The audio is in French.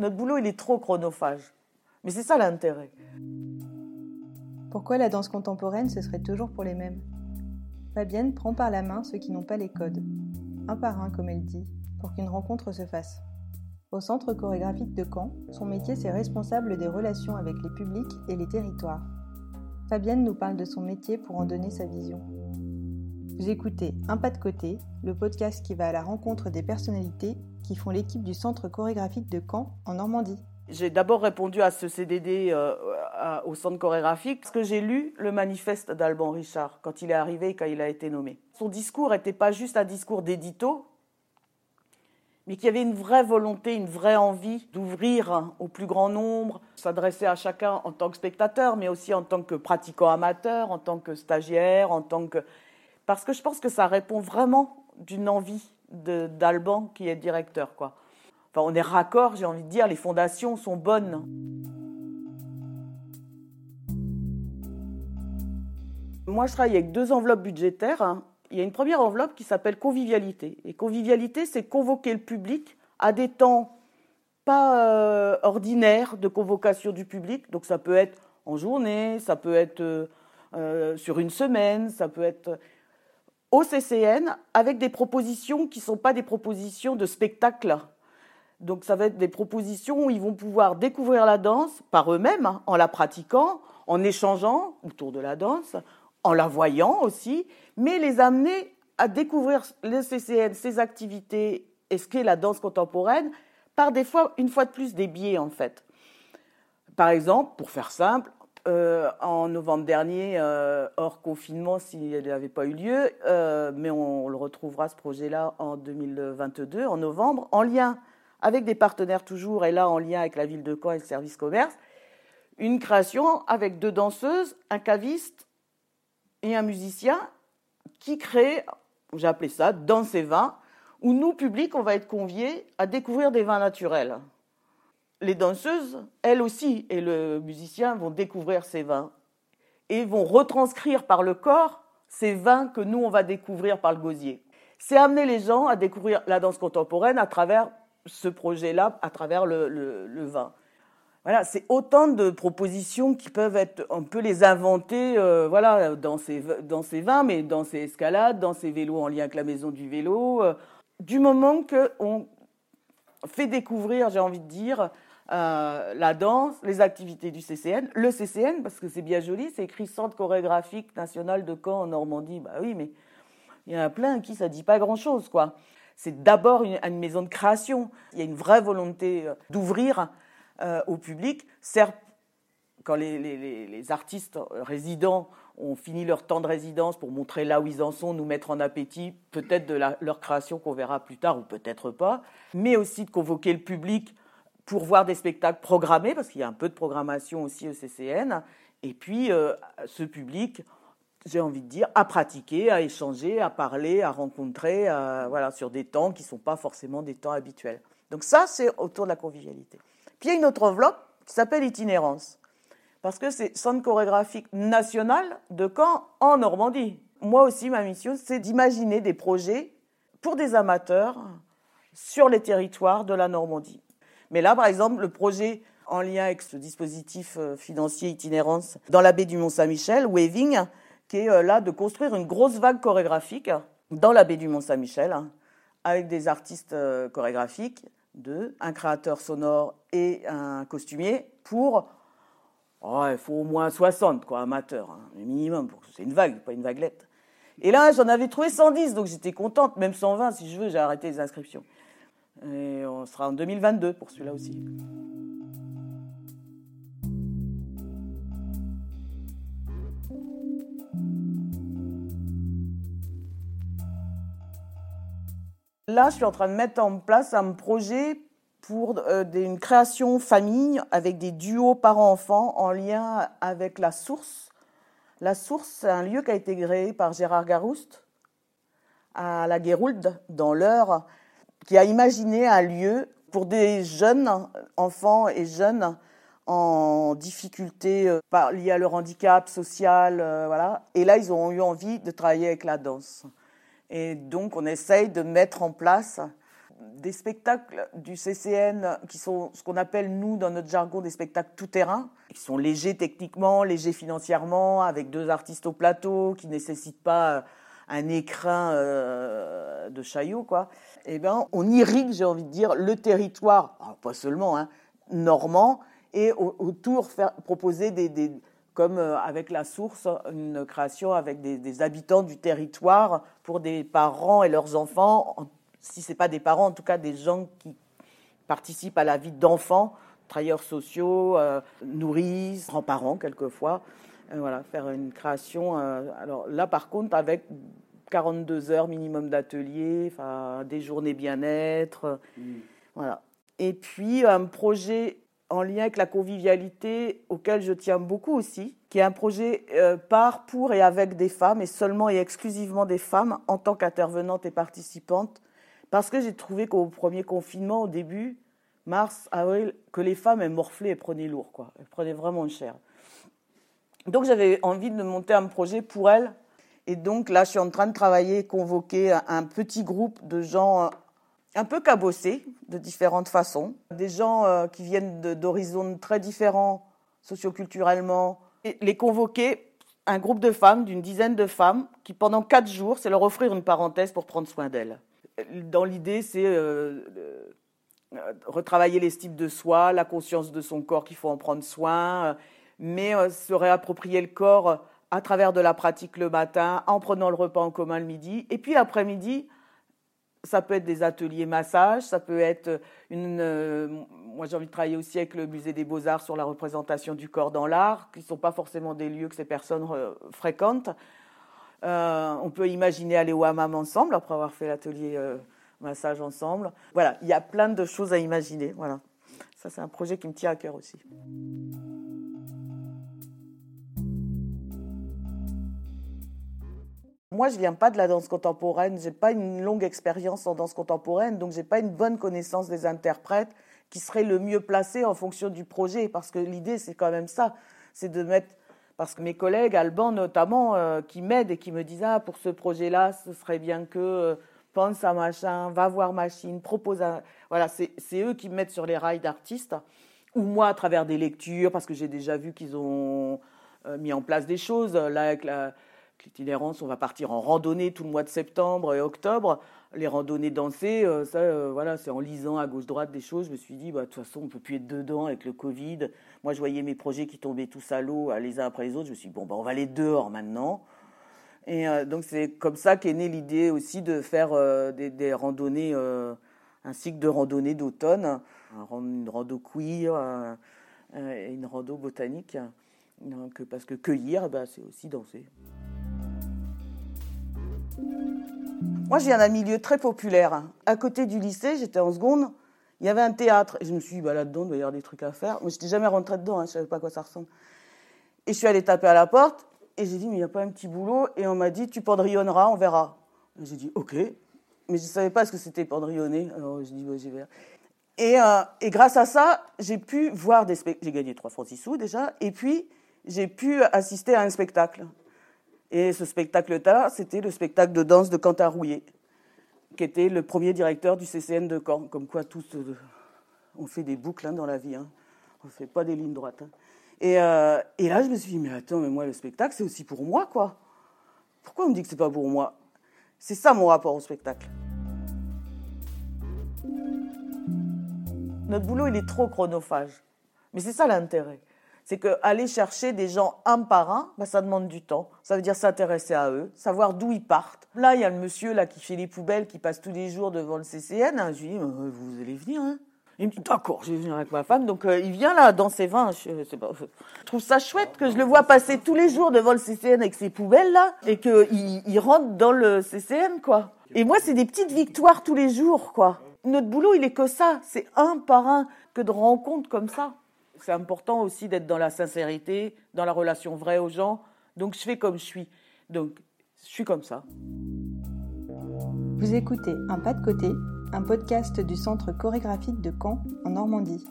Notre boulot, il est trop chronophage. Mais c'est ça l'intérêt. Pourquoi la danse contemporaine, ce serait toujours pour les mêmes? Fabienne prend par la main ceux qui n'ont pas les codes, un par un comme elle dit, pour qu'une rencontre se fasse. Au Centre chorégraphique de Caen, son métier c'est responsable des relations avec les publics et les territoires. Fabienne nous parle de son métier pour en donner sa vision. Vous écoutez Un pas de côté, le podcast qui va à la rencontre des personnalités qui font l'équipe du Centre chorégraphique de Caen en Normandie. J'ai d'abord répondu à ce CDD euh, au centre chorégraphique parce que j'ai lu le manifeste d'Alban Richard quand il est arrivé et quand il a été nommé. Son discours n'était pas juste un discours d'édito, mais qu'il y avait une vraie volonté, une vraie envie d'ouvrir au plus grand nombre, s'adresser à chacun en tant que spectateur, mais aussi en tant que pratiquant amateur, en tant que stagiaire, en tant que... Parce que je pense que ça répond vraiment d'une envie d'Alban qui est directeur, quoi. Enfin, on est raccord, j'ai envie de dire, les fondations sont bonnes. Moi, je travaille avec deux enveloppes budgétaires. Hein. Il y a une première enveloppe qui s'appelle convivialité. Et convivialité, c'est convoquer le public à des temps pas euh, ordinaires de convocation du public. Donc ça peut être en journée, ça peut être euh, euh, sur une semaine, ça peut être au CCN avec des propositions qui ne sont pas des propositions de spectacle donc ça va être des propositions où ils vont pouvoir découvrir la danse par eux-mêmes, hein, en la pratiquant, en échangeant autour de la danse, en la voyant aussi, mais les amener à découvrir le CCN, ses activités et ce qu'est la danse contemporaine, par des fois, une fois de plus, des biais en fait. Par exemple, pour faire simple, euh, en novembre dernier, euh, hors confinement, s'il n'avait pas eu lieu, euh, mais on, le retrouvera ce projet-là en 2022, en novembre, en lien avec des partenaires toujours, et là en lien avec la ville de Caen et le service commerce, une création avec deux danseuses, un caviste et un musicien qui crée, j'ai appelé ça, Danse et vins, où nous, publics, on va être conviés à découvrir des vins naturels. Les danseuses, elles aussi, et le musicien vont découvrir ces vins et vont retranscrire par le corps ces vins que nous, on va découvrir par le gosier. C'est amener les gens à découvrir la danse contemporaine à travers ce projet-là à travers le, vin. Voilà, c'est autant de propositions qui peuvent être, on peut les inventer, euh, voilà, dans ces, dans ces vins, mais dans ces escalades, dans ces vélos en lien avec la maison du vélo, euh, du moment qu'on fait découvrir, j'ai envie de dire, euh, la danse, les activités du CCN, le CCN, parce que c'est bien joli, c'est écrit Centre chorégraphique national de Caen en Normandie, bah oui, mais il y en a plein qui ça dit pas grand-chose, quoi c'est d'abord une, maison de création. Il y a une vraie volonté euh, d'ouvrir euh, au public. Certes, quand les, artistes résidents ont fini leur temps de résidence pour montrer là où ils en sont, nous mettre en appétit peut-être de leur création qu'on verra plus tard ou peut-être pas, mais aussi de convoquer le public pour voir des spectacles programmés, parce qu'il y a un peu de programmation aussi au CCN, et puis euh, ce public j'ai envie de dire, à pratiquer, à échanger, à parler, à rencontrer, voilà, sur des temps qui ne sont pas forcément des temps habituels. Donc ça, c'est autour de la convivialité. Puis il y a une autre enveloppe qui s'appelle itinérance, parce que c'est Centre chorégraphique national de Caen en Normandie. Moi aussi, ma mission, c'est d'imaginer des projets pour des amateurs sur les territoires de la Normandie. Mais là, par exemple, le projet en lien avec ce dispositif euh, financier itinérance dans la baie du Mont-Saint-Michel, Waving, qui est euh, là de construire une grosse vague chorégraphique dans la baie du Mont-Saint-Michel, hein, avec des artistes euh, chorégraphiques, un créateur sonore et un costumier, pour, oh, il faut au moins 60, quoi, amateurs, hein, minimum, c'est une vague, pas une vaguelette. Et là, j'en avais trouvé 110, donc j'étais contente, même 120 si je veux, j'ai arrêté les inscriptions. Et on sera en 2022 pour celui-là aussi. Là, je suis en train de mettre en place un projet pour euh, une création famille avec des duos parents-enfants en lien avec la source. La source, c'est un lieu qui a été créé par Gérard Garouste à la Guéroulde, dans l'Eure, qui a imaginé un lieu pour des jeunes enfants et jeunes en difficulté euh, liées à leur handicap social, euh, voilà. Et là, ils ont eu envie de travailler avec la danse. Et donc, on essaye de mettre en place des spectacles du CCN qui sont ce qu'on appelle, nous, dans notre jargon, des spectacles tout-terrain, qui sont légers techniquement, légers financièrement, avec deux artistes au plateau, qui ne nécessitent pas un écrin euh, de chaillot, quoi. Eh bien, on irrigue, j'ai envie de dire, le territoire, pas seulement, hein, normand, et autour faire, proposer des, comme euh, avec la source, une création avec des, habitants du territoire pour des parents et leurs enfants, si ce n'est pas des parents, en tout cas des gens qui participent à la vie d'enfants, travailleurs sociaux, euh, nourrices, grands-parents quelquefois. Euh, voilà, faire une création. alors là, par contre, avec 42 heures minimum d'atelier, des journées bien-être. Mmh. Voilà. Et puis un projet en lien avec la convivialité auquel je tiens beaucoup aussi, qui est un projet euh, par, pour et avec des femmes, et seulement et exclusivement des femmes en tant qu'intervenantes et participantes, parce que j'ai trouvé qu'au premier confinement, au début, mars, avril, que les femmes, elles morflaient et prenaient lourd, quoi. Elles prenaient vraiment cher. Donc j'avais envie de monter un projet pour elles, et donc là, je suis en train de travailler, convoquer un petit groupe de gens un peu cabossés de différentes façons, des gens euh, qui viennent d'horizons très différents socioculturellement, les convoquer, un groupe de femmes, d'une dizaine de femmes, qui pendant quatre jours, c'est leur offrir une parenthèse pour prendre soin d'elles. Dans l'idée, c'est euh, euh, retravailler de soi, la conscience de son corps qu'il faut en prendre soin, mais se réapproprier le corps à travers de la pratique le matin, en prenant le repas en commun le midi, et puis l'après-midi, ça peut être des ateliers massage, ça peut être une. Euh, moi, j'ai envie de travailler aussi avec le musée des Beaux-Arts sur la représentation du corps dans l'art, qui ne sont pas forcément des lieux que ces personnes euh, fréquentent. Euh, on peut imaginer aller au hammam ensemble après avoir fait l'atelier massage ensemble. Voilà, il y a plein de choses à imaginer. Voilà, ça c'est un projet qui me tient à cœur aussi. Moi, je viens pas de la danse contemporaine, j'ai pas une longue expérience en danse contemporaine, donc j'ai pas une bonne connaissance des interprètes qui seraient le mieux placés en fonction du projet, parce que l'idée, c'est quand même ça, c'est de mettre parce que mes collègues, Alban notamment, euh, qui m'aident et qui me disent ah pour ce projet-là, ce serait bien que euh, pense à machin, va voir machine, propose un... voilà, c'est eux qui me mettent sur les rails d'artistes ou moi à travers des lectures parce que j'ai déjà vu qu'ils ont euh, mis en place des choses là avec la l'itinérance, on va partir en randonnée tout le mois de septembre et octobre. Les randonnées dansées, euh, ça, euh, voilà, c'est en lisant à gauche-droite des choses. Je me suis dit, bah, de toute façon, on peut plus être dedans avec le Covid. Moi, je voyais mes projets qui tombaient tous à l'eau, les uns après les autres. Je me suis dit, bon, bah, on va aller dehors maintenant. Et euh, donc, c'est comme ça qu'est née l'idée aussi de faire des, randonnées, un cycle de randonnées d'automne, une rando queer une rando botanique. Parce que cueillir, bah, c'est aussi danser. Moi, je viens d'un milieu très populaire. À côté du lycée, j'étais en seconde, il y avait un théâtre. Et je me suis dit, bah, là-dedans, il doit y avoir des trucs à faire. Moi, je n'étais jamais rentrée dedans, hein, je ne savais pas à quoi ça ressemble. Et je suis allée taper à la porte, et j'ai dit, mais il n'y a pas un petit boulot Et on m'a dit, tu pendrillonneras, on verra. J'ai dit, ok. Mais je ne savais pas ce que c'était pendrillonner. Alors, j'ai dit, bah, j'y vais. Et, euh, et, grâce à ça, j'ai pu voir des spectacles. J'ai gagné 3 francs 6 sous déjà. Et puis, j'ai pu assister à un spectacle. Et ce spectacle-là, c'était le spectacle de danse de Cantarouillet, qui était le premier directeur du CCN de Caen. Comme quoi, tous, euh, on fait des boucles hein, dans la vie. Hein. On ne fait pas des lignes droites. Hein. Et, euh, et, là, je me suis dit, mais attends, mais moi, le spectacle, c'est aussi pour moi, quoi. Pourquoi on me dit que c'est pas pour moi? C'est ça mon rapport au spectacle. Notre boulot, il est trop chronophage. Mais c'est ça l'intérêt c'est qu'aller chercher des gens un par un, bah, ça demande du temps. Ça veut dire s'intéresser à eux, savoir d'où ils partent. Là, il y a le monsieur là qui fait les poubelles, qui passe tous les jours devant le CCN. Je lui dis, euh, vous allez venir hein il me dit d'accord, je vais venir avec ma femme. Donc euh, il vient là dans ses vins. Je, trouve ça chouette que je le vois passer tous les jours devant le CCN avec ses poubelles là et qu'il il rentre dans le CCN quoi. Et moi c'est des petites victoires tous les jours quoi. Notre boulot il est que ça, c'est un par un que de rencontres comme ça c'est important aussi d'être dans la sincérité, dans la relation vraie aux gens. Donc je fais comme je suis. Donc je suis comme ça. Vous écoutez Un pas de côté, un podcast du Centre chorégraphique de Caen en Normandie.